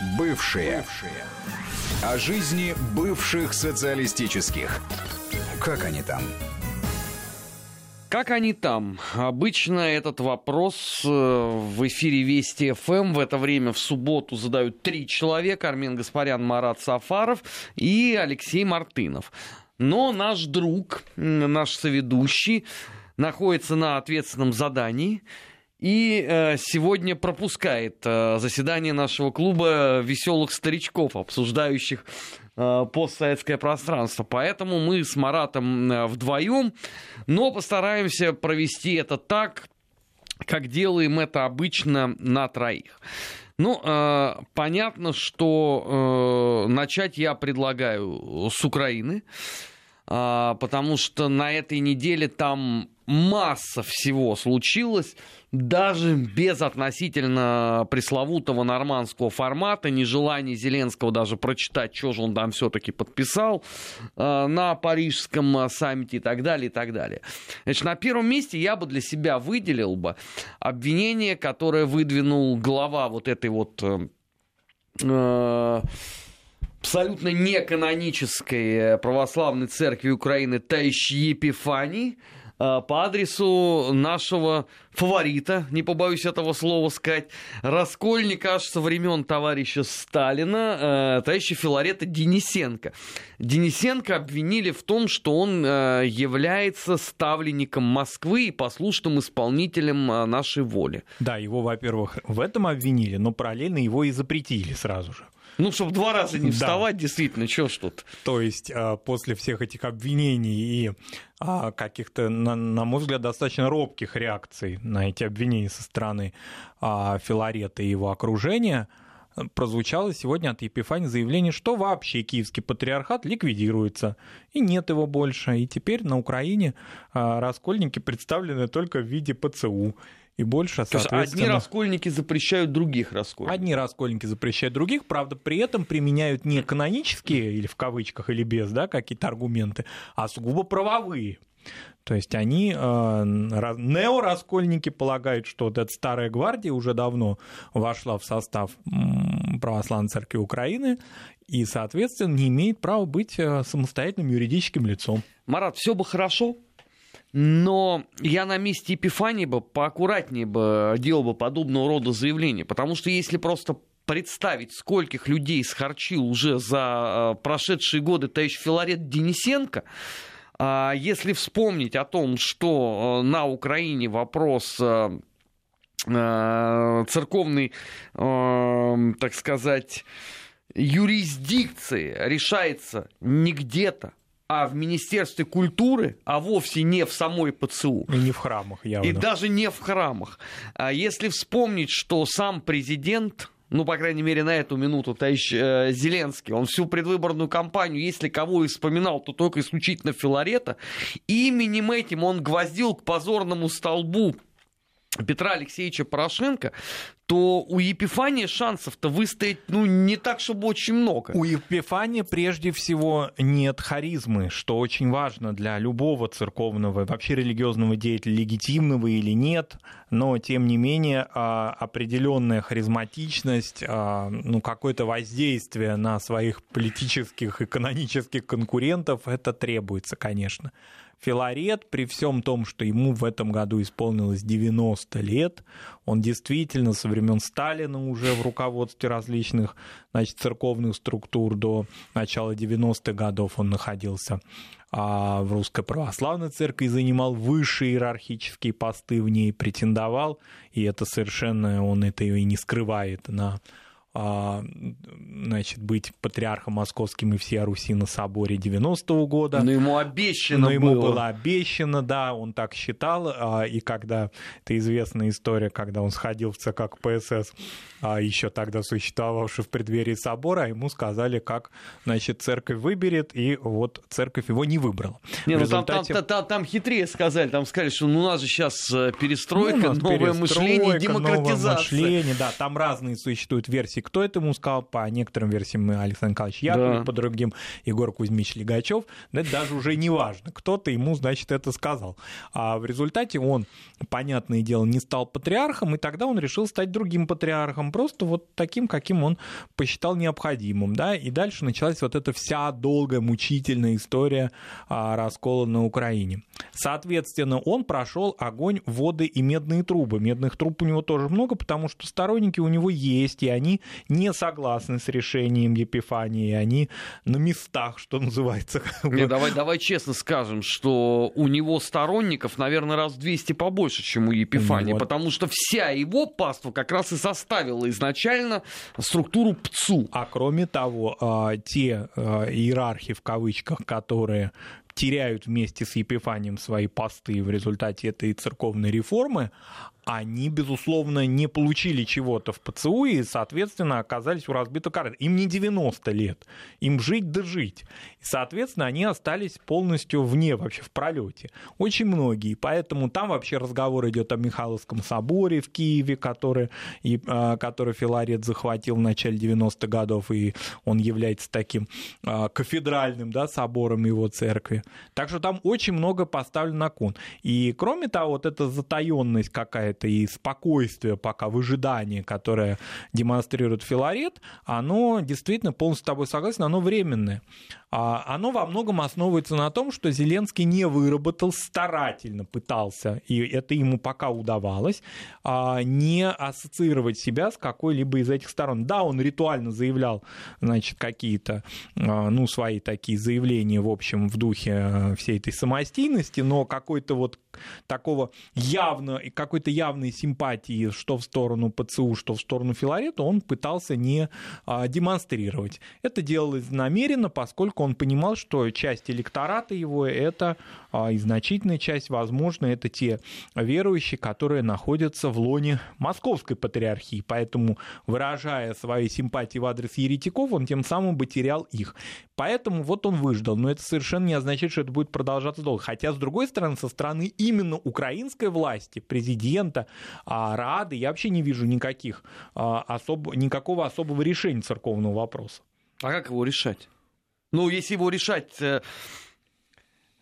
Бывшие. Бывшие. О жизни бывших социалистических. Как они там? Как они там? Обычно этот вопрос э, в эфире Вести ФМ в это время в субботу задают три человека. Армен Гаспарян, Марат Сафаров и Алексей Мартынов. Но наш друг, наш соведущий, находится на ответственном задании и э, сегодня пропускает э, заседание нашего клуба веселых старичков, обсуждающих э, постсоветское пространство. Поэтому мы с Маратом вдвоем, но постараемся провести это так, как делаем это обычно на троих. Ну, понятно, что начать я предлагаю с Украины, потому что на этой неделе там масса всего случилось даже без относительно пресловутого нормандского формата, нежелания Зеленского даже прочитать, что же он там все-таки подписал э, на парижском э, саммите и так далее, и так далее. Значит, на первом месте я бы для себя выделил бы обвинение, которое выдвинул глава вот этой вот э, э абсолютно неканонической православной церкви Украины Таищ Епифаний, Э, по адресу нашего фаворита, не побоюсь этого слова сказать, раскольника аж со времен товарища Сталина, э, товарища Филарета Денисенко. Денисенко обвинили в том, что он э, является ставленником Москвы и послушным исполнителем нашей воли. Да, его, во-первых, в этом обвинили, но параллельно его и запретили сразу же. Ну, чтобы два раза не вставать, да. действительно, что ж тут. То есть а, после всех этих обвинений и а, каких-то, на, на мой взгляд, достаточно робких реакций на эти обвинения со стороны а, Филарета и его окружения, прозвучало сегодня от Епифани заявление, что вообще киевский патриархат ликвидируется, и нет его больше, и теперь на Украине раскольники представлены только в виде ПЦУ и больше. То есть одни раскольники запрещают других раскольников? Одни раскольники запрещают других, правда, при этом применяют не канонические, или в кавычках, или без, да, какие-то аргументы, а сугубо правовые. То есть они, э, неораскольники, полагают, что вот эта старая гвардия уже давно вошла в состав Православной Церкви Украины и, соответственно, не имеет права быть э, самостоятельным юридическим лицом. Марат, все бы хорошо, но я на месте Епифании бы поаккуратнее бы делал бы подобного рода заявления, потому что если просто представить, скольких людей схарчил уже за э, прошедшие годы товарищ Филарет Денисенко, а если вспомнить о том, что э, на Украине вопрос э, церковной, так сказать, юрисдикции решается не где-то, а в Министерстве культуры, а вовсе не в самой ПЦУ. И не в храмах, явно. И даже не в храмах. А если вспомнить, что сам президент ну, по крайней мере, на эту минуту, товарищ э, Зеленский, он всю предвыборную кампанию, если кого и вспоминал, то только исключительно Филарета, именем этим он гвоздил к позорному столбу Петра Алексеевича Порошенко, то у Епифания шансов-то выстоять, ну, не так, чтобы очень много. У Епифания прежде всего нет харизмы, что очень важно для любого церковного, вообще религиозного деятеля, легитимного или нет, но, тем не менее, а, определенная харизматичность, а, ну, какое-то воздействие на своих политических и канонических конкурентов, это требуется, конечно. Филарет, при всем том, что ему в этом году исполнилось 90 лет, он действительно со времен Сталина уже в руководстве различных значит, церковных структур до начала 90-х годов он находился а в Русской Православной Церкви занимал высшие иерархические посты в ней, претендовал, и это совершенно, он это и не скрывает на значит, быть патриархом московским и всея Руси на соборе 90-го года. Но ему обещано Но ему было. было обещано, да, он так считал. А, и когда, это известная история, когда он сходил в ЦК КПСС, а, еще тогда существовавший в преддверии собора, ему сказали, как, значит, церковь выберет, и вот церковь его не выбрала. Не, ну результате... там, там, там, там хитрее сказали, там сказали, что ну, у нас же сейчас э, перестройка, ну, новое перестройка, мышление, демократизация. Новое мышление, да, там разные существуют версии версий, кто это ему сказал, по некоторым версиям Александр Николаевич Яковлев, да. по другим Егор Кузьмич Легачев, это даже уже не важно, кто-то ему, значит, это сказал. А в результате он, понятное дело, не стал патриархом, и тогда он решил стать другим патриархом, просто вот таким, каким он посчитал необходимым, да, и дальше началась вот эта вся долгая, мучительная история а, раскола на Украине. Соответственно, он прошел огонь, воды и медные трубы. Медных труб у него тоже много, потому что сторонники у него есть, и они не согласны с решением Епифании, они на местах, что называется. Не, давай, давай честно скажем, что у него сторонников, наверное, раз в 200 побольше, чем у Епифании, вот. потому что вся его паства как раз и составила изначально структуру ПЦУ. А кроме того, а, те а, иерархи в кавычках, которые теряют вместе с Епифанием свои посты в результате этой церковной реформы, они, безусловно, не получили чего-то в ПЦУ и, соответственно, оказались у разбитого корыта. Им не 90 лет, им жить да жить. И, соответственно, они остались полностью вне, вообще в пролете. Очень многие. Поэтому там вообще разговор идет о Михайловском соборе в Киеве, который, и, а, который Филарет захватил в начале 90-х годов, и он является таким а, кафедральным да, собором его церкви. Так что там очень много поставлено на кон. И, кроме того, вот эта затаенность какая-то это и спокойствие пока в ожидании, которое демонстрирует Филарет, оно действительно полностью с тобой согласен, оно временное. А, оно во многом основывается на том, что Зеленский не выработал, старательно пытался, и это ему пока удавалось, а, не ассоциировать себя с какой-либо из этих сторон. Да, он ритуально заявлял, значит, какие-то, а, ну, свои такие заявления, в общем, в духе всей этой самостийности, но какой-то вот такого явно, какой-то явной симпатии, что в сторону ПЦУ, что в сторону Филарета, он пытался не демонстрировать. Это делалось намеренно, поскольку он понимал, что часть электората его это а, и значительная часть, возможно, это те верующие, которые находятся в лоне московской патриархии. Поэтому, выражая свои симпатии в адрес еретиков, он тем самым бы терял их. Поэтому вот он выждал. Но это совершенно не означает, что это будет продолжаться долго. Хотя, с другой стороны, со стороны именно украинской власти, президента, а, Рады, я вообще не вижу никаких, а, особ... никакого особого решения церковного вопроса. А как его решать? Ну, если его решать э,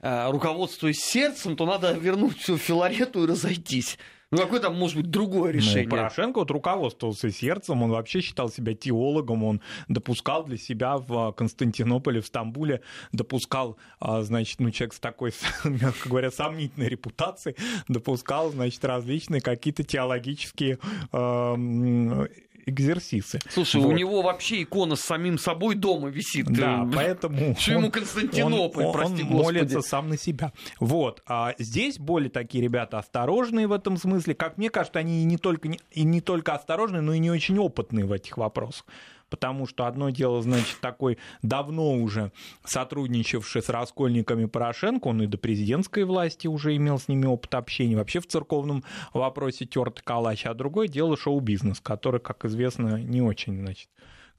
э, руководствуясь сердцем, то надо вернуть всю Филарету и разойтись. Ну, какое там может быть другое ну, решение? Ну, Порошенко вот руководствовался сердцем, он вообще считал себя теологом, он допускал для себя в Константинополе, в Стамбуле, допускал, а, значит, ну, человек с такой, мягко говоря, сомнительной репутацией, допускал, значит, различные какие-то теологические экзерсисы. Слушай, вот. у него вообще икона с самим собой дома висит. Да, Ты... поэтому... Что ему Константинополь, он, прости он молится сам на себя. Вот. А здесь более такие ребята осторожные в этом смысле. Как мне кажется, они и не только, и не только осторожные, но и не очень опытные в этих вопросах потому что одно дело, значит, такой давно уже сотрудничавший с раскольниками Порошенко, он и до президентской власти уже имел с ними опыт общения, вообще в церковном вопросе тертый калач, а другое дело шоу-бизнес, который, как известно, не очень, значит,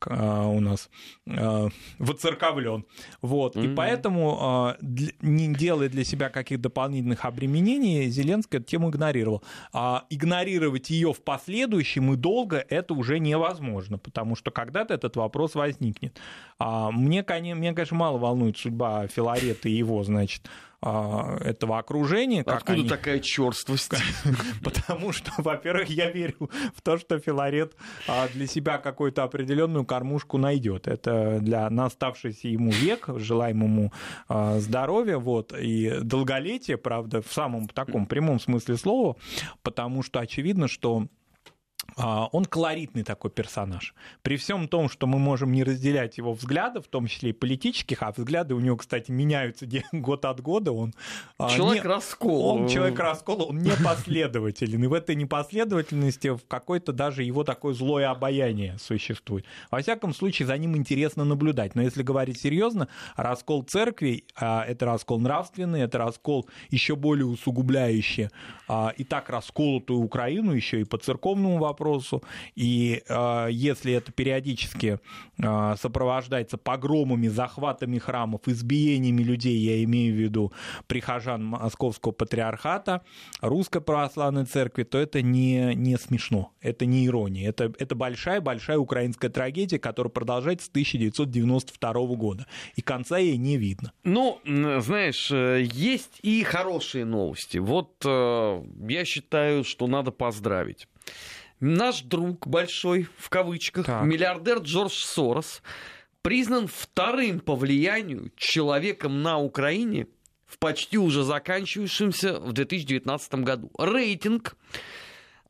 у нас а, воцерковлен. Вот. Mm-hmm. И поэтому, а, не делая для себя каких дополнительных обременений, Зеленский эту тему игнорировал. А игнорировать ее в последующем и долго это уже невозможно, потому что когда-то этот вопрос возникнет. Мне, мне конечно, мало волнует судьба Филарета и его, значит, а, этого окружения. Откуда они... такая черствость? Потому что, во-первых, я верю в то, что Филарет а, для себя какую-то определенную кормушку найдет. Это для наставшийся ему век, желаем ему а, здоровья вот, и долголетия, правда, в самом таком прямом смысле слова, потому что очевидно, что а, он колоритный такой персонаж. При всем том, что мы можем не разделять его взгляды, в том числе и политических, а взгляды у него, кстати, меняются год от года. Он а, человек не, раскола. Он человек раскола, он непоследователен. И в этой непоследовательности в какой-то даже его такое злое обаяние существует. Во всяком случае, за ним интересно наблюдать. Но если говорить серьезно, раскол церкви а, это раскол нравственный, это раскол еще более усугубляющий и так расколотую Украину еще и по церковному вопросу вопросу, и э, если это периодически э, сопровождается погромами, захватами храмов, избиениями людей, я имею в виду прихожан Московского патриархата, Русской Православной Церкви, то это не, не смешно, это не ирония, это, это большая-большая украинская трагедия, которая продолжается с 1992 года, и конца ей не видно. Ну, знаешь, э, есть и хорошие новости. Вот э, я считаю, что надо поздравить. Наш друг большой, в кавычках, так. миллиардер Джордж Сорос, признан вторым по влиянию человеком на Украине в почти уже заканчивающемся в 2019 году. Рейтинг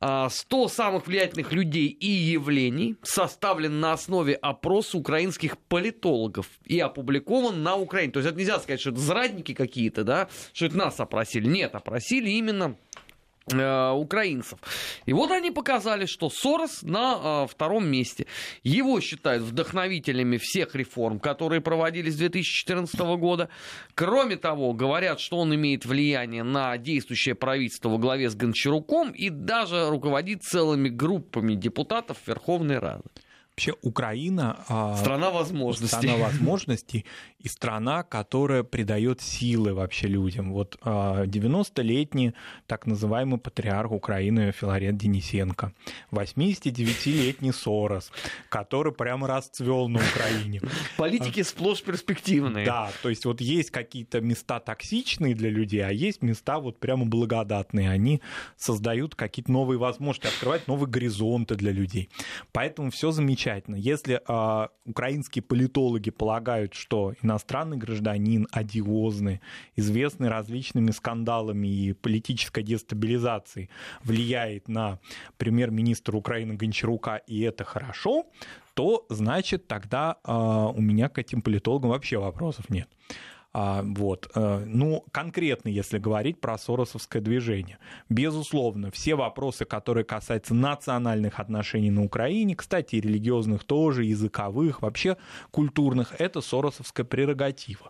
100 а, самых влиятельных людей и явлений составлен на основе опроса украинских политологов и опубликован на Украине. То есть это нельзя сказать, что это зрадники какие-то, да, что это нас опросили. Нет, опросили именно украинцев. И вот они показали, что Сорос на э, втором месте. Его считают вдохновителями всех реформ, которые проводились с 2014 года. Кроме того, говорят, что он имеет влияние на действующее правительство во главе с Гончаруком и даже руководит целыми группами депутатов Верховной Рады. Вообще Украина... А, страна возможностей. Страна возможностей и страна, которая придает силы вообще людям. Вот 90-летний а, так называемый патриарх Украины Филарет Денисенко, 89-летний Сорос, который прямо расцвел на Украине. Политики сплошь перспективные. Да, то есть вот есть какие-то места токсичные для людей, а есть места вот прямо благодатные. Они создают какие-то новые возможности, открывают новые горизонты для людей. Поэтому все замечательно. Если э, украинские политологи полагают, что иностранный гражданин, одиозный, известный различными скандалами и политической дестабилизацией, влияет на премьер-министра Украины Гончарука, и это хорошо, то значит тогда э, у меня к этим политологам вообще вопросов нет. А, вот. Э, ну, конкретно, если говорить про соросовское движение. Безусловно, все вопросы, которые касаются национальных отношений на Украине, кстати, и религиозных тоже, языковых, вообще культурных, это соросовская прерогатива.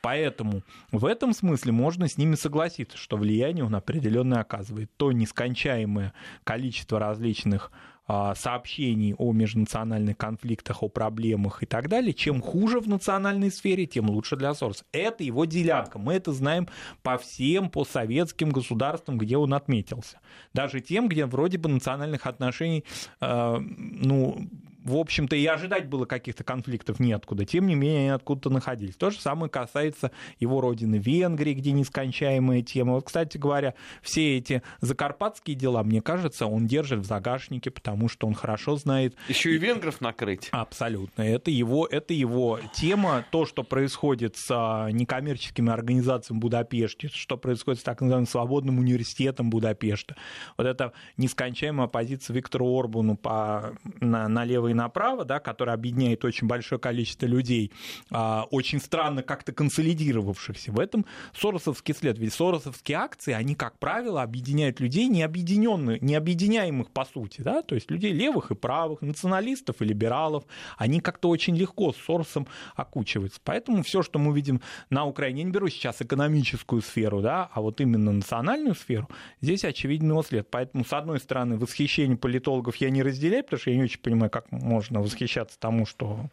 Поэтому в этом смысле можно с ними согласиться, что влияние он определенно оказывает. То нескончаемое количество различных сообщений о межнациональных конфликтах, о проблемах и так далее, чем хуже в национальной сфере, тем лучше для Сороса. Это его делянка. Мы это знаем по всем постсоветским государствам, где он отметился. Даже тем, где вроде бы национальных отношений э, ну, в общем-то, и ожидать было каких-то конфликтов неоткуда. Тем не менее, они откуда-то находились. То же самое касается его родины Венгрии, где нескончаемая тема. Вот, кстати говоря, все эти закарпатские дела, мне кажется, он держит в загашнике, потому что он хорошо знает... Еще и венгров накрыть. Абсолютно. Это его, это его тема. То, что происходит с а, некоммерческими организациями Будапешта, что происходит с так называемым свободным университетом Будапешта. Вот это нескончаемая позиция Виктора Орбану по, на, на левой и направо, да, который объединяет очень большое количество людей, а, очень странно как-то консолидировавшихся. В этом соросовский след. Ведь соросовские акции, они, как правило, объединяют людей не объединенных, не объединяемых по сути, да, то есть людей левых и правых, националистов и либералов, они как-то очень легко с Соросом окучиваются. Поэтому все, что мы видим на Украине, я не беру сейчас экономическую сферу, да, а вот именно национальную сферу, здесь очевиден его след. Поэтому, с одной стороны, восхищение политологов я не разделяю, потому что я не очень понимаю, как можно восхищаться тому, что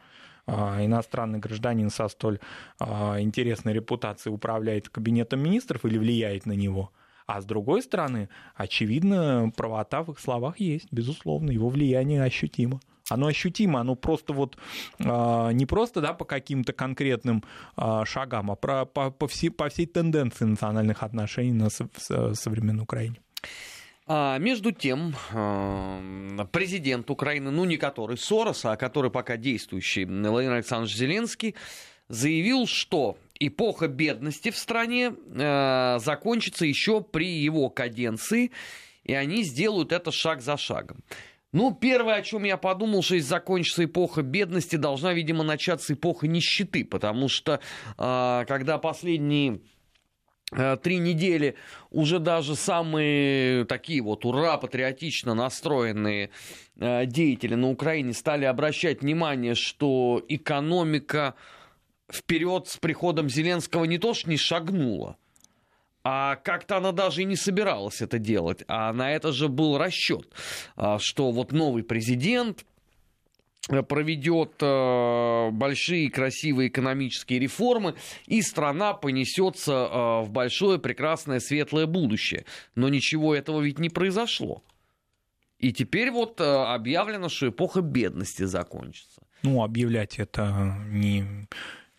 а, иностранный гражданин со столь а, интересной репутацией управляет кабинетом министров или влияет на него. А с другой стороны, очевидно, правота в их словах есть, безусловно, его влияние ощутимо. Оно ощутимо, оно просто вот а, не просто да, по каким-то конкретным шагам, а по, по, всей, по всей тенденции национальных отношений на современной Украине. А между тем, э, президент Украины, ну не который Сорос, а который пока действующий Владимир Александрович Зеленский, заявил, что эпоха бедности в стране э, закончится еще при его каденции, и они сделают это шаг за шагом. Ну, первое, о чем я подумал, что если закончится эпоха бедности, должна, видимо, начаться эпоха нищеты, потому что когда последние три недели уже даже самые такие вот ура, патриотично настроенные э, деятели на Украине стали обращать внимание, что экономика вперед с приходом Зеленского не то что не шагнула, А как-то она даже и не собиралась это делать. А на это же был расчет, а, что вот новый президент проведет э, большие красивые экономические реформы, и страна понесется э, в большое прекрасное светлое будущее. Но ничего этого ведь не произошло. И теперь вот э, объявлено, что эпоха бедности закончится. Ну, объявлять это не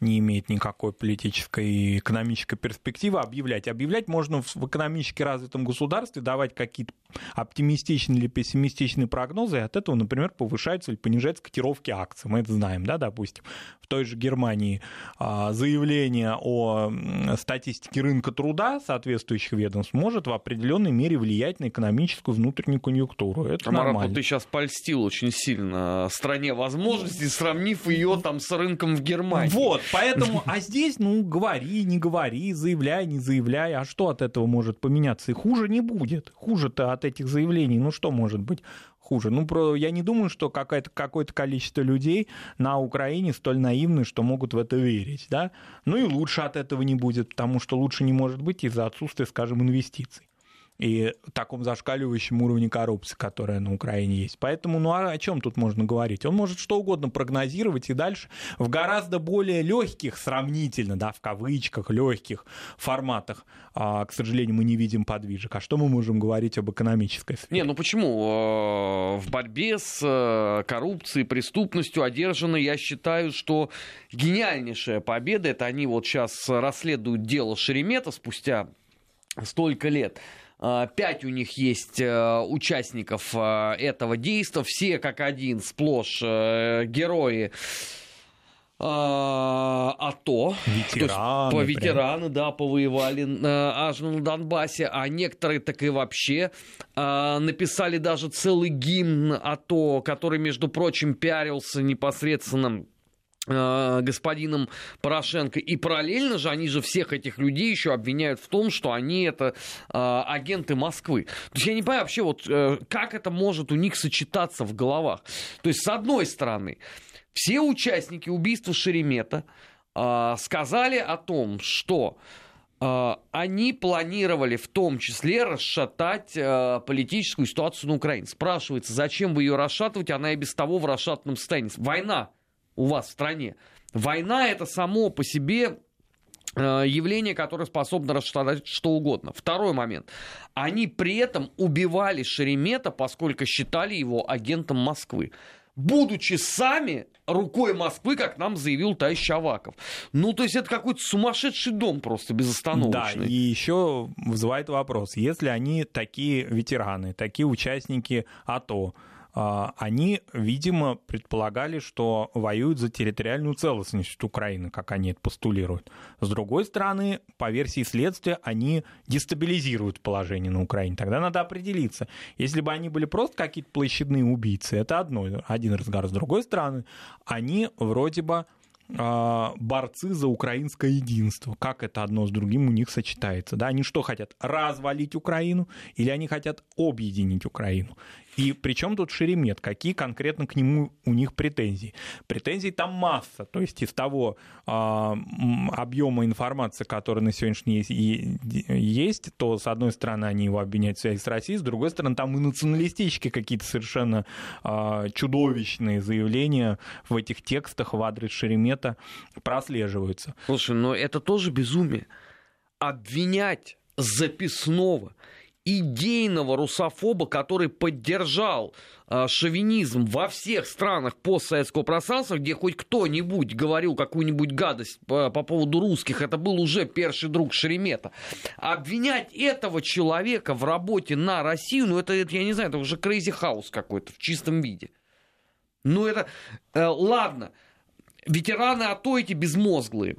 не имеет никакой политической и экономической перспективы объявлять. Объявлять можно в экономически развитом государстве, давать какие-то оптимистичные или пессимистичные прогнозы, и от этого, например, повышаются или понижаются котировки акций. Мы это знаем, да, допустим. В той же Германии а, заявление о статистике рынка труда соответствующих ведомств может в определенной мере влиять на экономическую внутреннюю конъюнктуру. Это а, нормально. Ты сейчас польстил очень сильно стране возможностей, сравнив ее там с рынком в Германии. Вот, поэтому, а здесь, ну, говори, не говори, заявляй, не заявляй, а что от этого может поменяться? И хуже не будет. Хуже-то от этих заявлений, ну, что может быть хуже? Ну, про, я не думаю, что какое-то, какое-то количество людей на Украине столь наивны, что могут в это верить, да? Ну и лучше от этого не будет, потому что лучше не может быть из-за отсутствия, скажем, инвестиций и таком зашкаливающем уровне коррупции, которая на Украине есть. Поэтому, ну а о чем тут можно говорить? Он может что угодно прогнозировать и дальше в гораздо более легких, сравнительно, да, в кавычках, легких форматах, а, к сожалению, мы не видим подвижек. А что мы можем говорить об экономической сфере? Не, ну почему? Э, в борьбе с э, коррупцией, преступностью одержаны, я считаю, что гениальнейшая победа, это они вот сейчас расследуют дело Шеремета спустя столько лет. А, пять у них есть э, участников э, этого действа, все как один, сплошь э, герои АТО. Ветераны. по ветераны, да, повоевали аж на Донбассе, а некоторые так и вообще написали даже целый гимн АТО, который, между прочим, пиарился непосредственно Э, господином Порошенко. И параллельно же они же всех этих людей еще обвиняют в том, что они это э, агенты Москвы. То есть я не понимаю вообще, вот, э, как это может у них сочетаться в головах. То есть, с одной стороны, все участники убийства Шеремета э, сказали о том, что э, они планировали в том числе расшатать э, политическую ситуацию на Украине. Спрашивается, зачем вы ее расшатываете, она и без того в расшатанном состоянии. Война у вас в стране. Война это само по себе э, явление, которое способно расшатать что угодно. Второй момент. Они при этом убивали Шеремета, поскольку считали его агентом Москвы. Будучи сами рукой Москвы, как нам заявил товарищ Аваков. Ну, то есть это какой-то сумасшедший дом просто безостановочный. Да, и еще вызывает вопрос, если они такие ветераны, такие участники АТО, они, видимо, предполагали, что воюют за территориальную целостность Украины, как они это постулируют. С другой стороны, по версии следствия, они дестабилизируют положение на Украине. Тогда надо определиться. Если бы они были просто какие-то площадные убийцы, это одно, один разговор. С другой стороны, они вроде бы а, борцы за украинское единство. Как это одно с другим у них сочетается? Да? Они что хотят? Развалить Украину или они хотят объединить Украину? И причем тут Шеремет? Какие конкретно к нему у них претензии? Претензий там масса. То есть из того э, объема информации, который на сегодняшний день есть, то с одной стороны они его обвиняют в связи с Россией, с другой стороны там и националистические какие-то совершенно э, чудовищные заявления в этих текстах в адрес Шеремета прослеживаются. Слушай, но это тоже безумие. Обвинять записного идейного русофоба, который поддержал э, шовинизм во всех странах постсоветского пространства, где хоть кто-нибудь говорил какую-нибудь гадость по, по поводу русских, это был уже первый друг Шеремета. Обвинять этого человека в работе на Россию, ну это, это я не знаю, это уже crazy house какой-то в чистом виде. Ну это, э, ладно, ветераны АТО эти безмозглые,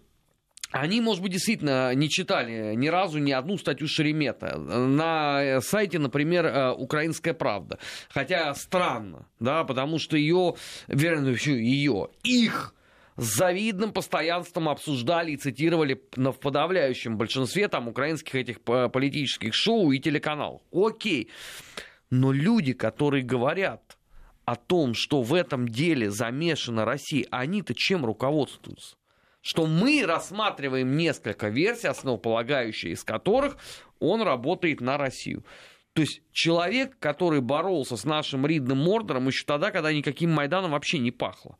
они, может быть, действительно не читали ни разу ни одну статью Шеремета. На сайте, например, э, «Украинская правда». Хотя странно, да, потому что ее, вернее, ее, их с завидным постоянством обсуждали и цитировали в подавляющем большинстве там украинских этих политических шоу и телеканалов. Окей. Но люди, которые говорят о том, что в этом деле замешана Россия, они-то чем руководствуются? Что мы рассматриваем несколько версий, основополагающие из которых он работает на Россию. То есть человек, который боролся с нашим Ридным Мордором еще тогда, когда никаким Майданом вообще не пахло.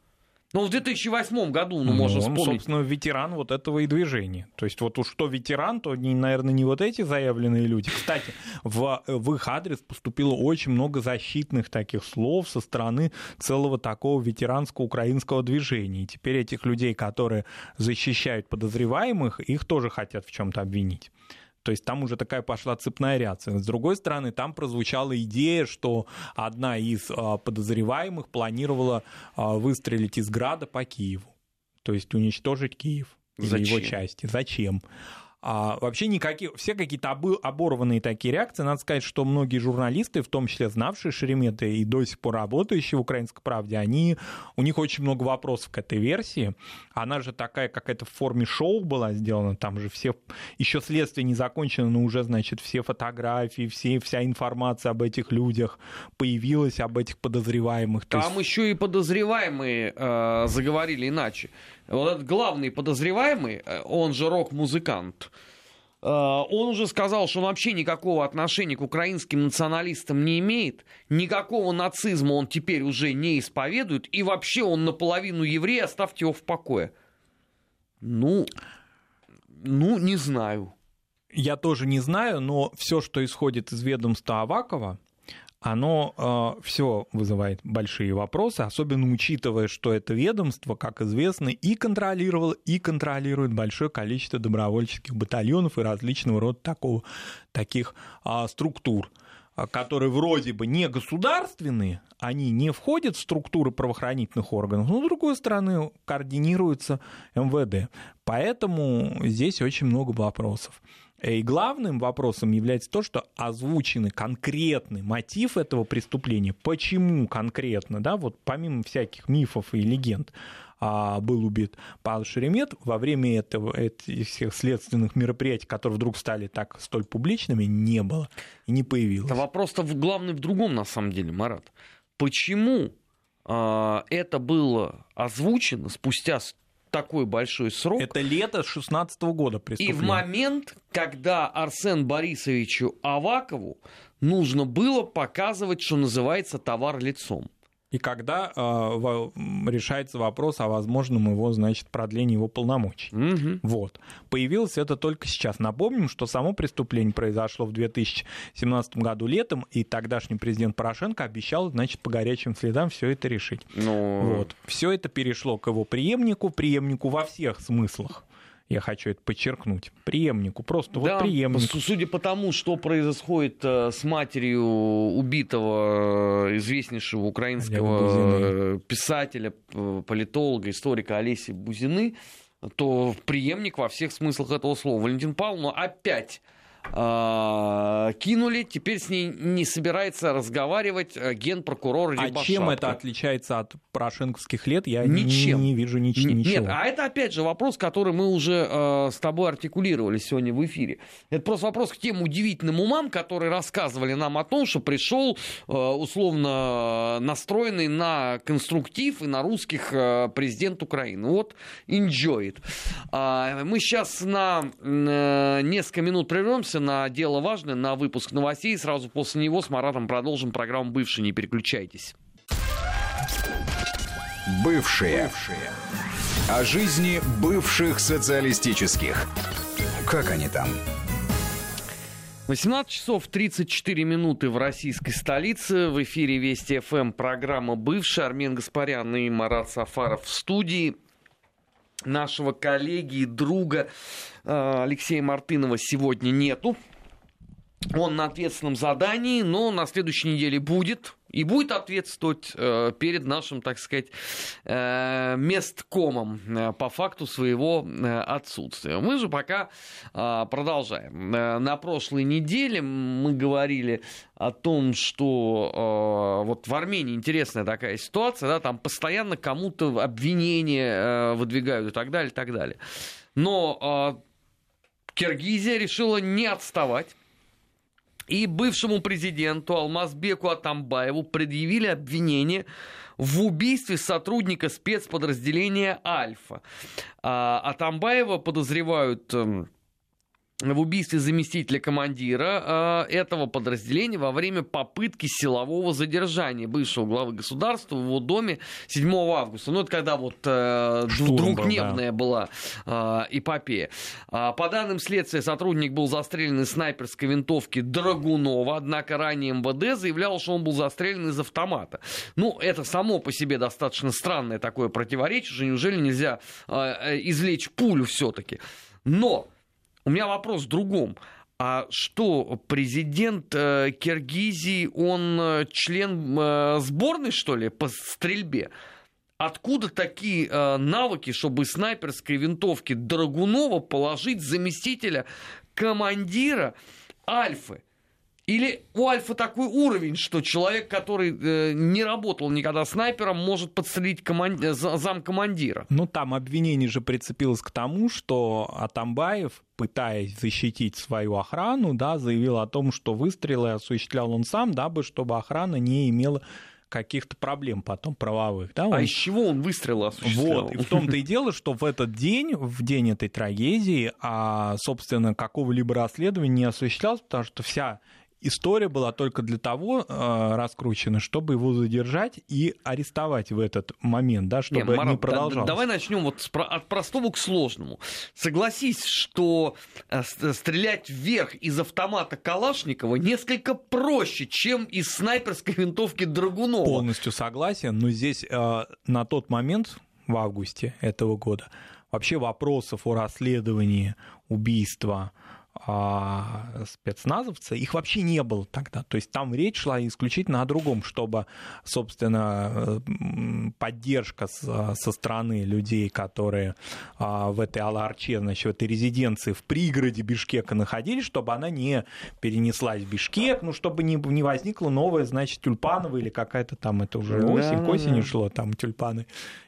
Ну, в 2008 году, ну, ну можно он, вспомнить. собственно, ветеран вот этого и движения. То есть вот уж что ветеран, то, не, наверное, не вот эти заявленные люди. Кстати, в, в их адрес поступило очень много защитных таких слов со стороны целого такого ветеранского украинского движения. И теперь этих людей, которые защищают подозреваемых, их тоже хотят в чем-то обвинить. То есть там уже такая пошла цепная реакция. С другой стороны, там прозвучала идея, что одна из а, подозреваемых планировала а, выстрелить из града по Киеву. То есть уничтожить Киев Зачем? или его части. Зачем? А, вообще никаких, все какие-то оборванные такие реакции. Надо сказать, что многие журналисты, в том числе знавшие Шеремета и до сих пор работающие в «Украинской правде», они, у них очень много вопросов к этой версии. Она же такая какая-то в форме шоу была сделана, там же все, еще следствие не закончено, но уже, значит, все фотографии, все, вся информация об этих людях появилась, об этих подозреваемых. Там есть... еще и подозреваемые э, заговорили иначе. Вот этот главный подозреваемый, э, он же рок-музыкант, э, он уже сказал, что он вообще никакого отношения к украинским националистам не имеет, никакого нацизма он теперь уже не исповедует, и вообще он наполовину еврей, оставьте его в покое. Ну, ну, не знаю. Я тоже не знаю, но все, что исходит из ведомства Авакова, оно э, все вызывает большие вопросы, особенно учитывая, что это ведомство, как известно, и контролировало, и контролирует большое количество добровольческих батальонов и различного рода такого, таких э, структур которые вроде бы не государственные, они не входят в структуры правоохранительных органов, но, с другой стороны, координируются МВД. Поэтому здесь очень много вопросов. И главным вопросом является то, что озвучены конкретный мотив этого преступления. Почему конкретно, да, вот помимо всяких мифов и легенд, а, был убит Павел Шеремет во время этого, этих всех следственных мероприятий, которые вдруг стали так столь публичными, не было и не появилось. Вопрос-то главный в другом, на самом деле, Марат. Почему а, это было озвучено спустя такой большой срок. Это лето 16 года преступления. И в момент, когда Арсен Борисовичу Авакову нужно было показывать, что называется, товар лицом и когда э, решается вопрос о возможном его, значит, продлении его полномочий. Угу. Вот. Появилось это только сейчас. Напомним, что само преступление произошло в 2017 году летом, и тогдашний президент Порошенко обещал, значит, по горячим следам все это решить. Ну... Вот. Все это перешло к его преемнику, преемнику во всех смыслах я хочу это подчеркнуть, преемнику, просто да, вот преемник. Судя по тому, что происходит э, с матерью убитого э, известнейшего украинского э, писателя, политолога, историка Олеси Бузины, то преемник во всех смыслах этого слова. Валентин Павловна опять кинули, теперь с ней не собирается разговаривать э, генпрокурор А чем это отличается от порошенковских лет? Я ничем. Не, не вижу нич- ничего. Нет, а это опять же вопрос, который мы уже э, с тобой артикулировали сегодня в эфире. Это просто вопрос к тем удивительным умам, которые рассказывали нам о том, что пришел э, условно настроенный на конструктив и на русских э, президент Украины. Вот, enjoy it. Э, мы сейчас на э, несколько минут прервемся на дело важное, на выпуск новостей. Сразу после него с Маратом продолжим программу «Бывшие». Не переключайтесь. Бывшие. Бывшие. О жизни бывших социалистических. Как они там? 18 часов 34 минуты в российской столице. В эфире Вести ФМ программа «Бывший». Армен Гаспарян и Марат Сафаров в студии нашего коллеги и друга э, Алексея Мартынова сегодня нету. Он на ответственном задании, но на следующей неделе будет. И будет ответствовать э, перед нашим, так сказать, э, месткомом э, по факту своего отсутствия. Мы же пока продолжаем. На прошлой неделе мы говорили о том, что вот в Армении интересная такая ситуация, да, там постоянно кому-то обвинения выдвигают и так далее, и так далее. Но Киргизия решила не отставать и бывшему президенту Алмазбеку Атамбаеву предъявили обвинение в убийстве сотрудника спецподразделения «Альфа». А Атамбаева подозревают эм, в убийстве заместителя командира э, этого подразделения во время попытки силового задержания бывшего главы государства в его доме 7 августа. Ну, это когда вот э, двухдневная был, да. была э, эпопея. Э, по данным следствия, сотрудник был застрелен из снайперской винтовки Драгунова, однако ранее МВД заявлял, что он был застрелен из автомата. Ну, это само по себе достаточно странное такое противоречие, неужели нельзя э, э извлечь пулю все-таки? Но у меня вопрос в другом. А что, президент э, Киргизии, он э, член э, сборной, что ли, по стрельбе? Откуда такие навыки, чтобы снайперской винтовки Драгунова положить заместителя командира Альфы? Или у Альфа такой уровень, что человек, который э, не работал никогда снайпером, может подстрелить команд... Э, замкомандира? Ну, там обвинение же прицепилось к тому, что Атамбаев, пытаясь защитить свою охрану, да, заявил о том, что выстрелы осуществлял он сам, дабы чтобы охрана не имела каких-то проблем потом правовых. Да? А он... А из чего он выстрелы осуществлял? Вот, и в том-то и дело, что в этот день, в день этой трагедии, а, собственно, какого-либо расследования не осуществлялось, потому что вся история была только для того э, раскручена, чтобы его задержать и арестовать в этот момент, да, чтобы не, Марат, не продолжалось. Да, давай начнем вот от простого к сложному. Согласись, что э, стрелять вверх из автомата Калашникова несколько проще, чем из снайперской винтовки Драгунова. Полностью согласен, но здесь э, на тот момент, в августе этого года, вообще вопросов о расследовании убийства а, спецназовца, их вообще не было тогда. То есть там речь шла исключительно о другом, чтобы, собственно, поддержка со стороны людей, которые а, в этой Аларче, значит, в этой резиденции в пригороде Бишкека находились, чтобы она не перенеслась в Бишкек, ну, чтобы не, не возникла новая, значит, тюльпановая или какая-то там, это уже осень, да, к осени да. шло, там тюльпаны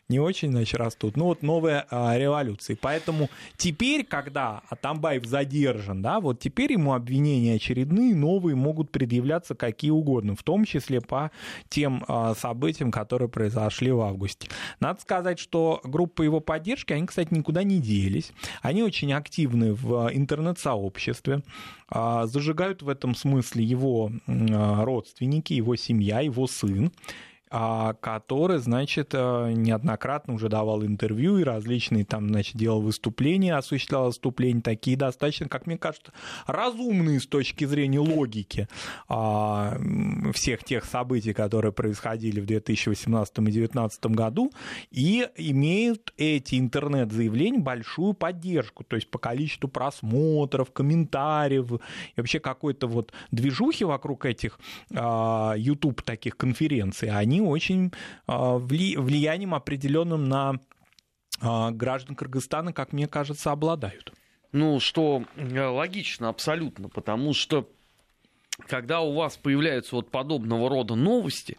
не очень, значит, растут. Ну, вот новая а, революция. Поэтому теперь, когда Атамбаев задержан, да, вот теперь ему обвинения очередные, новые могут предъявляться какие угодно, в том числе по тем а, событиям, которые произошли в августе. Надо сказать, что группа его поддержки, они, кстати, никуда не делись. Они очень активны в интернет-сообществе, а, зажигают в этом смысле его а, родственники, его семья, его сын. А, который, значит, э, неоднократно уже давал интервью и различные там, значит, делал выступления, осуществлял выступления такие достаточно, как мне кажется, разумные с точки зрения логики а, всех тех событий, которые происходили в 2018 и 2019 году, и имеют эти интернет-заявления большую поддержку, то есть по количеству просмотров, комментариев, и вообще какой-то вот движухи вокруг этих а, YouTube таких конференций, они очень а, влиянием определенным на а, граждан Кыргызстана, как мне кажется, обладают. Ну, что э, логично абсолютно, потому что когда у вас появляются вот подобного рода новости,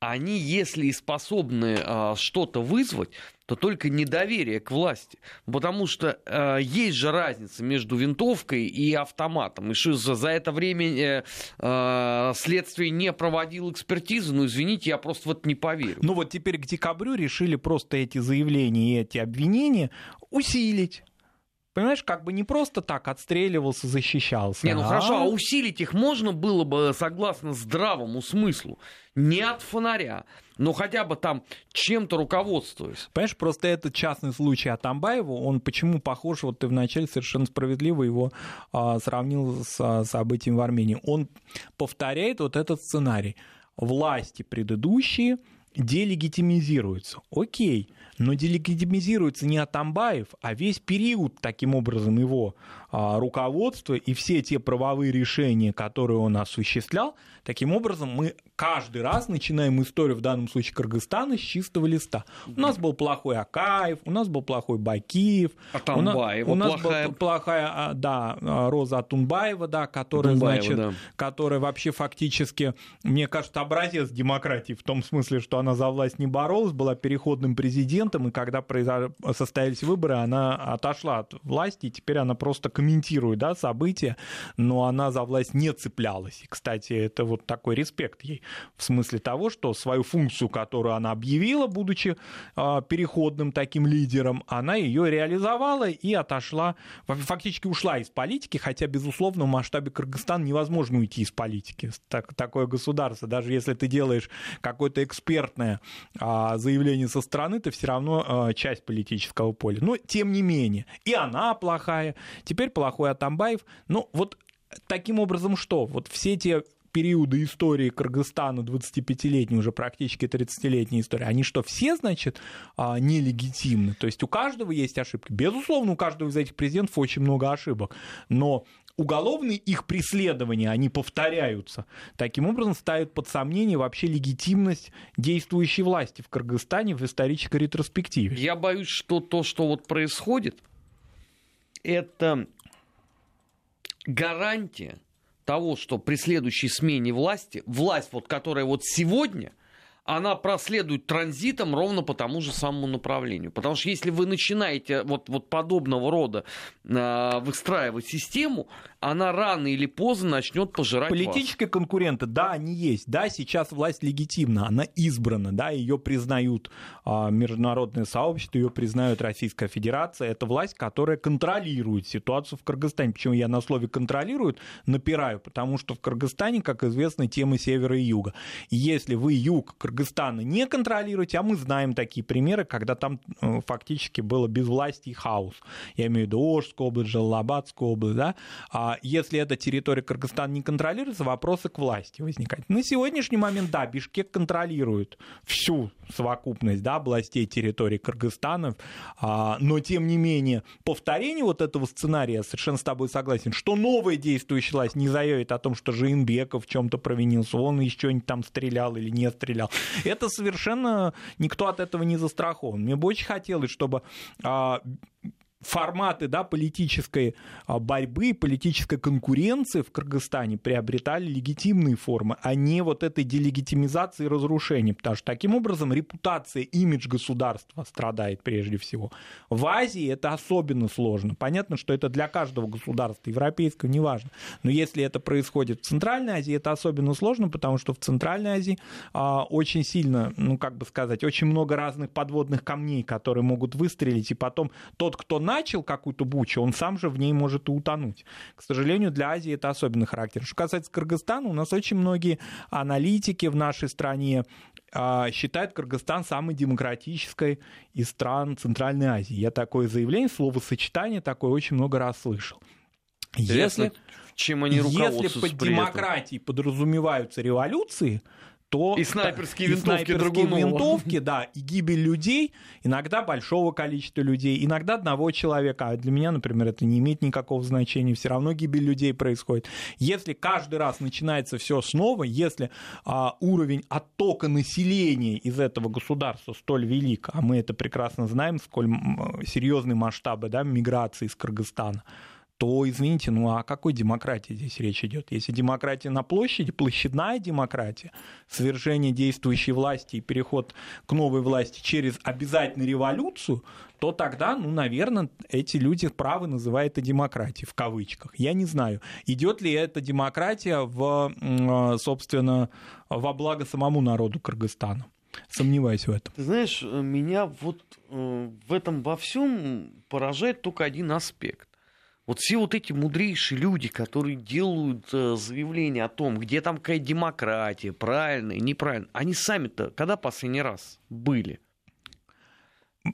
они, если и способны а, что-то вызвать, то только недоверие к власти. Потому что э, есть же разница между винтовкой и автоматом. И что за, за это время э, э, следствие не проводило экспертизу, ну извините, я просто вот не поверю. Ну вот теперь к декабрю решили просто эти заявления и эти обвинения усилить понимаешь, как бы не просто так отстреливался, защищался. Не, ну а... хорошо, а усилить их можно было бы согласно здравому смыслу, не от фонаря, но хотя бы там чем-то руководствуясь. Понимаешь, просто этот частный случай Атамбаева, он почему похож, вот ты вначале совершенно справедливо его а, сравнил с а, событием в Армении. Он повторяет вот этот сценарий. Власти предыдущие делегитимизируются. Окей, но делегитимизируется не Атамбаев, а весь период, таким образом, его а, руководства и все те правовые решения, которые он осуществлял, таким образом мы каждый раз начинаем историю, в данном случае Кыргызстана, с чистого листа. У нас был плохой Акаев, у нас был плохой Бакиев, у нас, у плохая... была плохая, а, да, Роза Атунбаева, да, которая, Атунбаева, значит, да. которая вообще фактически, мне кажется, образец демократии в том смысле, что она за власть не боролась, была переходным президентом, и когда состоялись выборы, она отошла от власти, и теперь она просто комментирует да, события, но она за власть не цеплялась. И, кстати, это вот такой респект ей В смысле того, что свою функцию, которую она объявила, будучи э, переходным таким лидером, она ее реализовала и отошла, фактически ушла из политики, хотя, безусловно, в масштабе Кыргызстана невозможно уйти из политики. Так, такое государство, даже если ты делаешь какое-то экспертное э, заявление со стороны, ты все равно э, часть политического поля. Но, тем не менее, и она плохая, теперь плохой Атамбаев. Ну, вот таким образом что? Вот все те периоды истории Кыргызстана, 25-летней, уже практически 30-летней истории, они что, все, значит, а, нелегитимны? То есть у каждого есть ошибки. Безусловно, у каждого из этих президентов очень много ошибок, но уголовные их преследования, они повторяются. Таким образом, ставят под сомнение вообще легитимность действующей власти в Кыргызстане в исторической ретроспективе. Я боюсь, что то, что вот происходит, это гарантия того, что при следующей смене власти, власть, вот, которая вот сегодня, она проследует транзитом ровно по тому же самому направлению. Потому что если вы начинаете вот, вот подобного рода э, выстраивать систему, она рано или поздно начнет пожирать Политические вас. конкуренты, да, они есть. Да, сейчас власть легитимна, она избрана, да, ее признают э, международное сообщество, ее признают Российская Федерация. Это власть, которая контролирует ситуацию в Кыргызстане. Почему я на слове контролирует напираю? Потому что в Кыргызстане, как известно, темы севера и юга. И если вы юг Кыргызстана Кыргызстана не контролируете, а мы знаем такие примеры, когда там э, фактически было безвластие и хаос. Я имею в виду Ожскую область, Жалалабадскую область, да. А если эта территория Кыргызстана не контролируется, вопросы к власти возникают. На сегодняшний момент, да, Бишкек контролирует всю совокупность, да, областей территории Кыргызстана, а, но тем не менее повторение вот этого сценария, совершенно с тобой согласен, что новая действующая власть не заявит о том, что Жиенбеков в чем-то провинился, он еще там стрелял или не стрелял. Это совершенно никто от этого не застрахован. Мне бы очень хотелось, чтобы а, форматы да, политической а, борьбы, политической конкуренции в Кыргызстане приобретали легитимные формы, а не вот этой делегитимизации и разрушения, потому что таким образом репутация, имидж государства страдает прежде всего. В Азии это особенно сложно. Понятно, что это для каждого государства, европейского, неважно. Но если это происходит в Центральной Азии, это особенно сложно, потому что в Центральной Азии а, очень сильно, ну как бы сказать, очень много разных подводных камней, которые могут выстрелить, и потом тот, кто начал какую-то бучу, он сам же в ней может и утонуть. К сожалению, для Азии это особенный характер. Что касается Кыргызстана, у нас очень многие аналитики в нашей стране а, считают Кыргызстан самой демократической из стран Центральной Азии. Я такое заявление, словосочетание такое очень много раз слышал. Если, чем они если под демократией подразумеваются революции, то... И снайперские винтовки, и снайперские винтовки, да, и гибель людей, иногда большого количества людей, иногда одного человека. А для меня, например, это не имеет никакого значения, все равно гибель людей происходит. Если каждый раз начинается все снова, если а, уровень оттока населения из этого государства столь велик, а мы это прекрасно знаем, сколь серьезные масштабы да, миграции из Кыргызстана, то, извините, ну о какой демократии здесь речь идет? Если демократия на площади, площадная демократия, свержение действующей власти и переход к новой власти через обязательную революцию, то тогда, ну, наверное, эти люди правы называют это демократией, в кавычках. Я не знаю, идет ли эта демократия в, собственно, во благо самому народу Кыргызстана. Сомневаюсь в этом. Ты знаешь, меня вот э, в этом во всем поражает только один аспект. Вот все вот эти мудрейшие люди, которые делают э, заявления о том, где там какая демократия, правильная, неправильная, они сами-то когда последний раз были?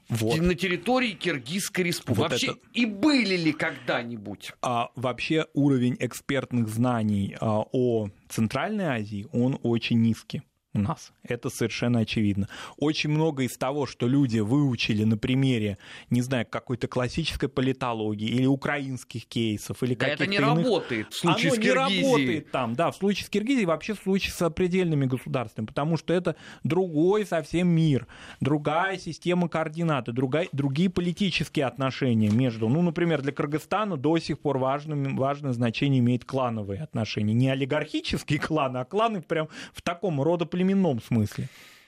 Вот. На территории Киргизской республики. Вот вообще, это... и были ли когда-нибудь? А, вообще уровень экспертных знаний а, о Центральной Азии, он очень низкий у нас. Это совершенно очевидно. Очень много из того, что люди выучили на примере, не знаю, какой-то классической политологии или украинских кейсов, или да каких-то это не иных... работает в случае Оно с Киргизией. не работает там, да, в случае с Киргизией, вообще в случае с определенными государствами, потому что это другой совсем мир, другая система координаты, другая, другие политические отношения между, ну, например, для Кыргызстана до сих пор важным, важное значение имеет клановые отношения. Не олигархические кланы, а кланы прям в таком родоплеменном племенном смысле.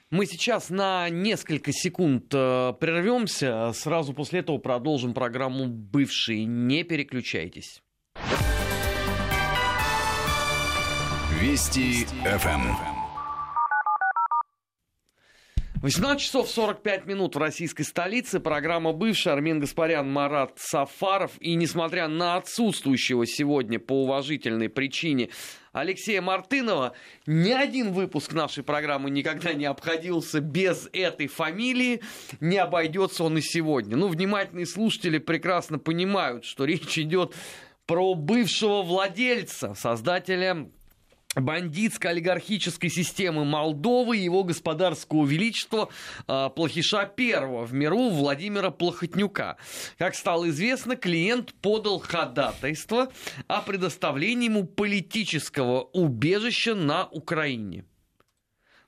Мы сейчас на несколько секунд э, прервемся. Сразу после этого продолжим программу «Бывшие». Не переключайтесь. Вести ФМ. 18 часов 45 минут в российской столице. Программа «Бывшая». Армин Гаспарян, Марат Сафаров. И несмотря на отсутствующего сегодня по уважительной причине Алексея Мартынова, ни один выпуск нашей программы никогда не обходился без этой фамилии. Не обойдется он и сегодня. Ну, внимательные слушатели прекрасно понимают, что речь идет про бывшего владельца, создателя бандитско-олигархической системы Молдовы, его господарского величества э, Плохиша первого в миру Владимира Плохотнюка. Как стало известно, клиент подал ходатайство о предоставлении ему политического убежища на Украине.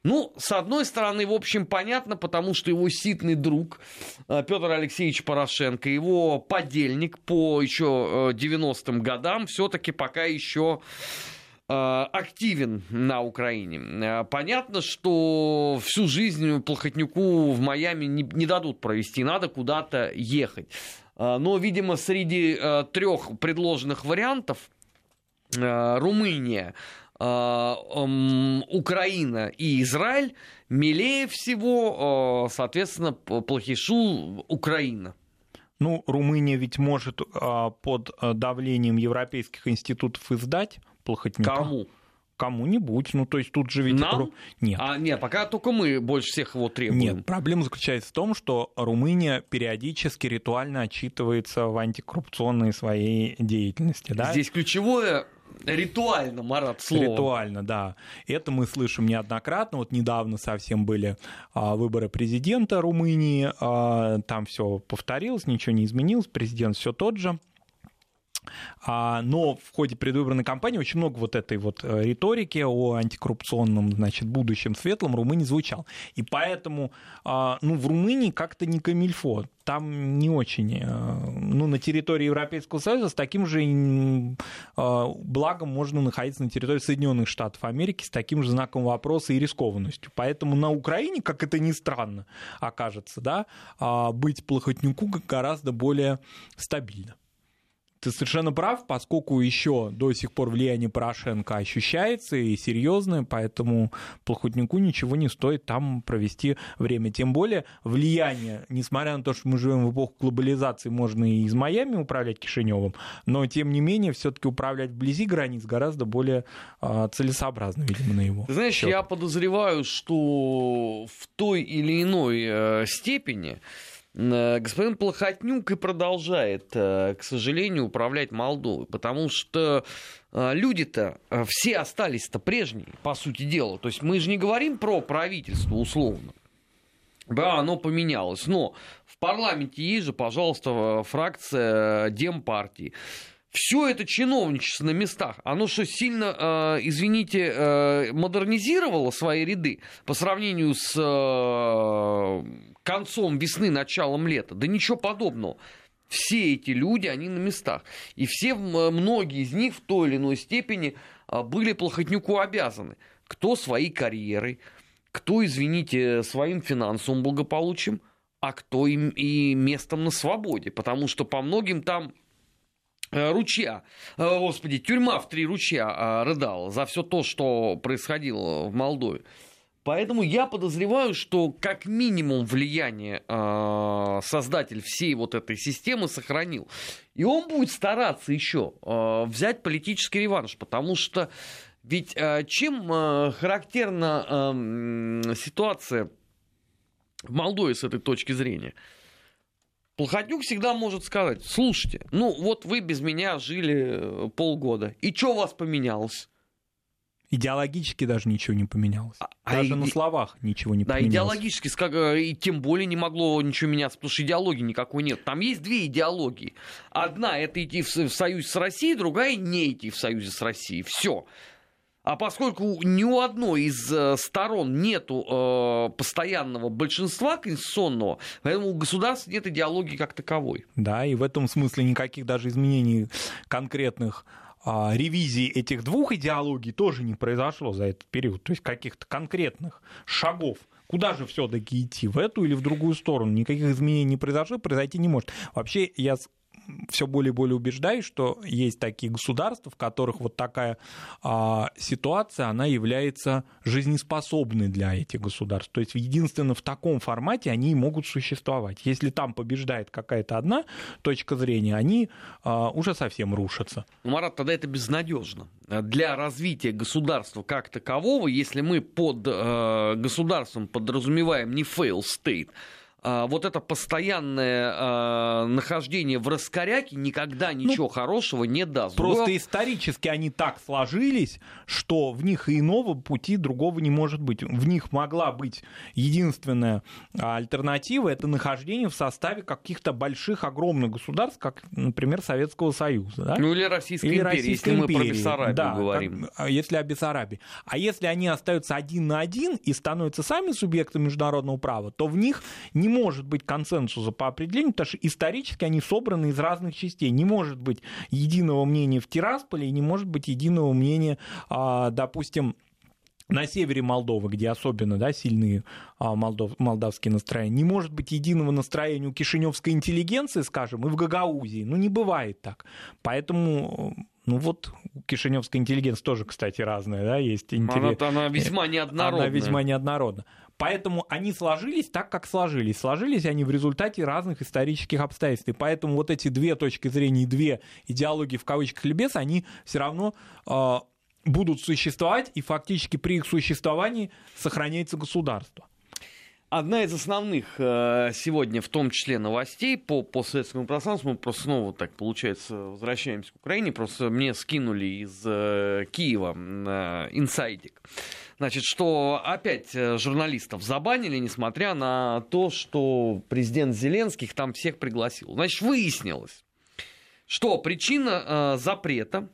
Ну, с одной стороны, в общем, понятно, потому что его ситный друг э, Петр Алексеевич Порошенко, его подельник по еще 90-м годам, все-таки пока еще Э, активен на Украине. Э, понятно, что всю жизнь Плохотнюку в Майами не, не дадут провести, надо куда-то ехать. Э, но, видимо, среди трех предложенных вариантов Румыния, Украина и Израиль милее всего, соответственно, плохишу Украина. Ну, Румыния ведь может под давлением европейских институтов издать Плохотнюка. Кому? Кому-нибудь. Ну, то есть тут же ведь... Нам? Нет. А, нет, пока только мы больше всех его требуем. Нет, проблема заключается в том, что Румыния периодически ритуально отчитывается в антикоррупционной своей деятельности. Да? Здесь ключевое Ритуально, Марат, слово. Ритуально, да. Это мы слышим неоднократно. Вот недавно совсем были а, выборы президента Румынии. А, там все повторилось, ничего не изменилось. Президент все тот же. А, но в ходе предвыборной кампании очень много вот этой вот э, риторики о антикоррупционном, значит, будущем светлом Румынии звучал. И поэтому, а, ну, в Румынии как-то не камильфо. Там не очень, э, ну, на территории Европейского Союза с таким же а, благом можно находиться на территории Соединенных Штатов Америки с таким же знаком вопроса и рискованностью. Поэтому на Украине, как это ни странно окажется, да, быть плохотнюку гораздо более стабильно. Ты совершенно прав, поскольку еще до сих пор влияние Порошенко ощущается и серьезное, поэтому Плохотнику ничего не стоит там провести время. Тем более влияние, несмотря на то, что мы живем в эпоху глобализации, можно и из Майами управлять Кишиневым, но тем не менее все-таки управлять вблизи границ гораздо более а, целесообразно, видимо, на его. Знаешь, счет. я подозреваю, что в той или иной э, степени господин Плохотнюк и продолжает, э, к сожалению, управлять Молдовой, потому что э, люди-то все остались-то прежние, по сути дела. То есть мы же не говорим про правительство условно. Да, оно поменялось, но в парламенте есть же, пожалуйста, фракция Демпартии. Все это чиновничество на местах, оно что, сильно, извините, модернизировало свои ряды по сравнению с концом весны, началом лета. Да ничего подобного. Все эти люди, они на местах. И все, многие из них в той или иной степени а, были Плохотнюку обязаны. Кто своей карьерой, кто, извините, своим финансовым благополучием, а кто им и местом на свободе. Потому что по многим там э, ручья, э, господи, тюрьма в три ручья а, рыдала за все то, что происходило в Молдове. Поэтому я подозреваю, что как минимум влияние э, создатель всей вот этой системы сохранил. И он будет стараться еще э, взять политический реванш, потому что ведь э, чем э, характерна э, ситуация в Молдове с этой точки зрения? Плохотнюк всегда может сказать, слушайте, ну вот вы без меня жили полгода, и что у вас поменялось? Идеологически даже ничего не поменялось. А, а даже а на словах ничего не да, поменялось. Да, идеологически, и тем более не могло ничего меняться, потому что идеологии никакой нет. Там есть две идеологии. Одна – это идти в союз с Россией, другая – не идти в союзе с Россией. Все. А поскольку ни у одной из э, сторон нету э, постоянного большинства конституционного, поэтому у государства нет идеологии как таковой. Да, и в этом смысле никаких даже изменений конкретных а, ревизии этих двух идеологий тоже не произошло за этот период, то есть каких-то конкретных шагов. Куда же все-таки идти, в эту или в другую сторону? Никаких изменений не произошло, произойти не может. Вообще, я все более и более убеждаюсь, что есть такие государства, в которых вот такая а, ситуация, она является жизнеспособной для этих государств. То есть единственно в таком формате они могут существовать. Если там побеждает какая-то одна точка зрения, они а, уже совсем рушатся. Ну, Марат, тогда это безнадежно. Для развития государства как такового, если мы под э, государством подразумеваем не fail state, вот это постоянное а, нахождение в раскоряке никогда ну, ничего ну, хорошего не даст. Просто Но... исторически они так сложились, что в них и иного пути другого не может быть. В них могла быть единственная альтернатива, это нахождение в составе каких-то больших, огромных государств, как, например, Советского Союза. Да? Ну или Российской или империи, Российской если империи. мы про Бессарабию да, говорим. Как, а, если о Бессарабии. А если они остаются один на один и становятся сами субъектами международного права, то в них не не может быть консенсуса по определению, потому что исторически они собраны из разных частей. Не может быть единого мнения в Тирасполе и не может быть единого мнения, а, допустим, на севере Молдовы, где особенно да, сильные а, молдов, молдавские настроения, не может быть единого настроения у кишиневской интеллигенции, скажем, и в Гагаузии. Ну, не бывает так. Поэтому ну вот кишиневская интеллигенция тоже, кстати, разная, да, есть интерес. Она, она весьма неоднородная. Она весьма неоднородна. Поэтому они сложились так, как сложились. Сложились они в результате разных исторических обстоятельств. И поэтому вот эти две точки зрения, две идеологии в кавычках или без, они все равно э, будут существовать, и фактически при их существовании сохраняется государство. Одна из основных э, сегодня, в том числе новостей по постсоветскому пространству, мы просто снова так, получается, возвращаемся к Украине, просто мне скинули из э, Киева э, инсайдик. Значит, что опять э, журналистов забанили, несмотря на то, что президент Зеленских там всех пригласил. Значит, выяснилось, что причина э, запрета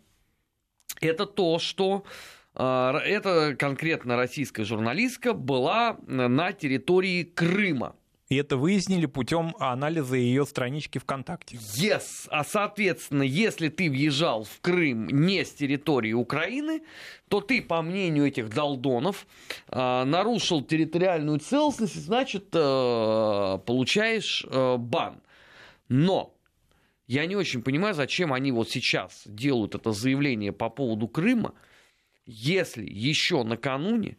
это то, что э, эта конкретно российская журналистка была на территории Крыма. И это выяснили путем анализа ее странички ВКонтакте. Yes. А соответственно, если ты въезжал в Крым не с территории Украины, то ты, по мнению этих долдонов, э, нарушил территориальную целостность, значит, э, получаешь э, бан. Но я не очень понимаю, зачем они вот сейчас делают это заявление по поводу Крыма, если еще накануне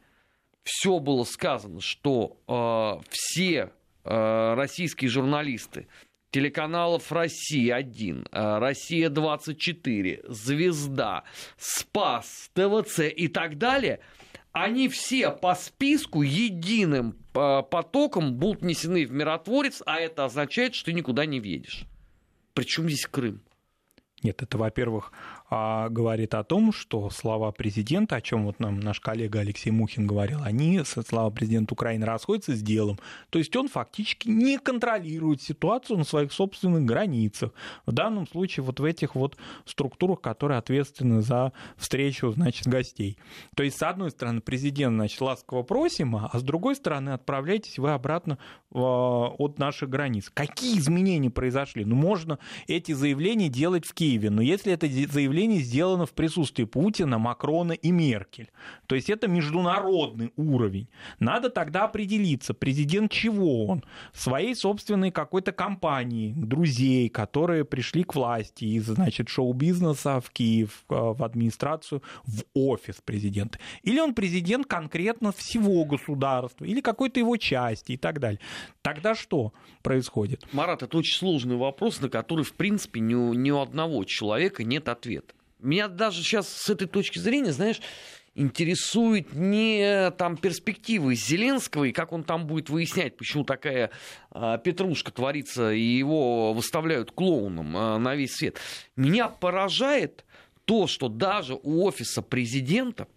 все было сказано, что э, все российские журналисты телеканалов «Россия-1», э, «Россия-24», «Звезда», «Спас», ТВЦ и так далее, они все по списку единым э, потоком будут внесены в миротворец, а это означает, что ты никуда не въедешь. Причем здесь Крым? Нет, это, во-первых, говорит о том, что слова президента, о чем вот нам наш коллега Алексей Мухин говорил, они, слова президента Украины, расходятся с делом. То есть он фактически не контролирует ситуацию на своих собственных границах. В данном случае вот в этих вот структурах, которые ответственны за встречу, значит, гостей. То есть, с одной стороны, президент, значит, ласково просим, а с другой стороны, отправляйтесь вы обратно а, от наших границ. Какие изменения произошли? Ну, можно эти заявления делать в Киеве, но если это заявление заявление сделано в присутствии Путина, Макрона и Меркель. То есть это международный уровень. Надо тогда определиться, президент чего он? Своей собственной какой-то компании, друзей, которые пришли к власти из, значит, шоу-бизнеса в Киев, э, в администрацию, в офис президента. Или он президент конкретно всего государства, или какой-то его части и так далее. Тогда что происходит? Марат, это очень сложный вопрос, на который, в принципе, ни у, ни у одного человека нет ответа. Меня даже сейчас с этой точки зрения, знаешь, интересует не там перспективы Зеленского и как он там будет выяснять, почему такая а, петрушка творится и его выставляют клоуном а, на весь свет. Меня поражает то, что даже у офиса президента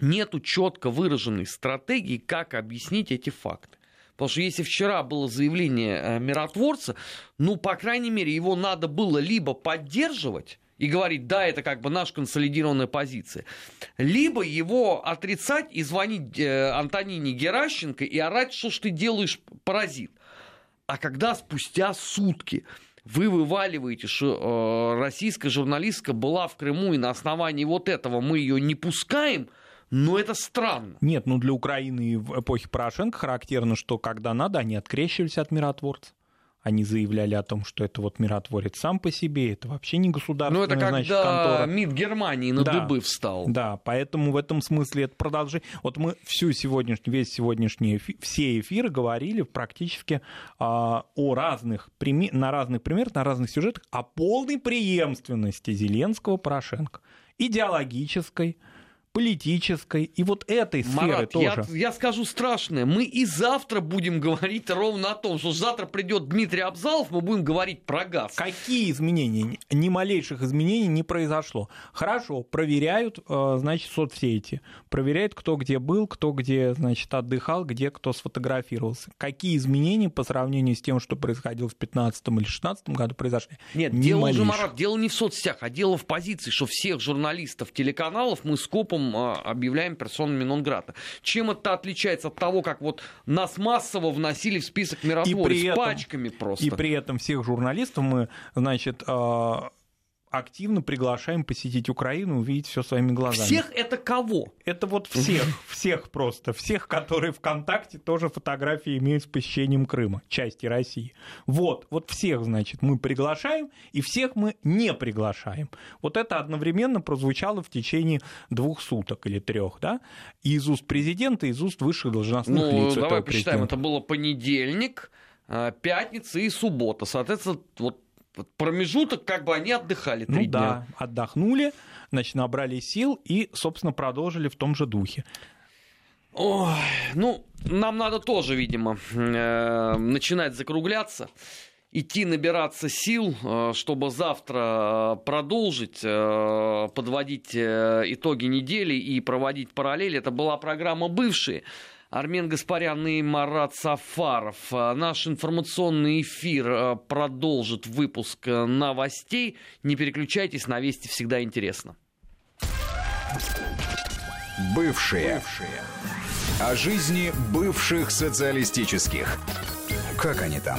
нету четко выраженной стратегии, как объяснить эти факты. Потому что если вчера было заявление а, миротворца, ну, по крайней мере, его надо было либо поддерживать, и говорить, да, это как бы наша консолидированная позиция. Либо его отрицать и звонить э, Антонине Геращенко и орать, что ж ты делаешь, паразит. А когда спустя сутки вы вываливаете, что э, российская журналистка была в Крыму, и на основании вот этого мы ее не пускаем, но это странно. Нет, ну для Украины в эпохе Порошенко характерно, что когда надо, они открещивались от миротворца Они заявляли о том, что это вот миротворец сам по себе, это вообще не государственная, Ну, это когда значит, контора. МИД Германии на Да. дыбы встал. Да, поэтому в этом смысле это продолжение. Вот мы всю сегодняшний, весь сегодняшний эфи- все эфиры говорили практически а, о разных, на разных примерах, на разных сюжетах, о полной преемственности Зеленского Порошенко. Идеологической, политической и вот этой сферы Марат, я, тоже. я скажу страшное. Мы и завтра будем говорить ровно о том, что завтра придет Дмитрий Абзалов, мы будем говорить про газ. Какие изменения? Ни малейших изменений не произошло. Хорошо, проверяют, э, значит, соцсети. Проверяют, кто где был, кто где, значит, отдыхал, где кто сфотографировался. Какие изменения по сравнению с тем, что происходило в 2015 или 2016 году произошли? Нет, Ни дело уже, малейших. Марат, дело не в соцсетях, а дело в позиции, что всех журналистов телеканалов мы скопом а, объявляем персонами нон-грата. Чем это отличается от того, как вот нас массово вносили в список миротворец при этом- пачками просто? И при этом всех журналистов мы, значит, э, активно приглашаем посетить Украину, увидеть все своими глазами. Всех это кого? Это вот всех, всех просто, всех, которые ВКонтакте тоже фотографии имеют с посещением Крыма, части России. Вот, вот всех, значит, мы приглашаем, и всех мы не приглашаем. Вот это одновременно прозвучало в течение двух суток или трех, да, и из уст президента, и из уст высших должностных Ну, лиц давай посчитаем, это было понедельник, а, пятница и суббота. Соответственно, вот промежуток, как бы они отдыхали три Ну дня. да, отдохнули, значит, набрали сил и, собственно, продолжили в том же духе. Ой, ну, нам надо тоже, видимо, э, начинать закругляться, идти набираться сил, э, чтобы завтра э, продолжить э, подводить э, итоги недели и проводить параллели. Это была программа «Бывшие». Армен Гаспарян и Марат Сафаров. А Наш информационный эфир э, продолжит выпуск э, новостей. Не переключайтесь, на Вести всегда интересно. Бывшие. О жизни бывших социалистических. Как они там?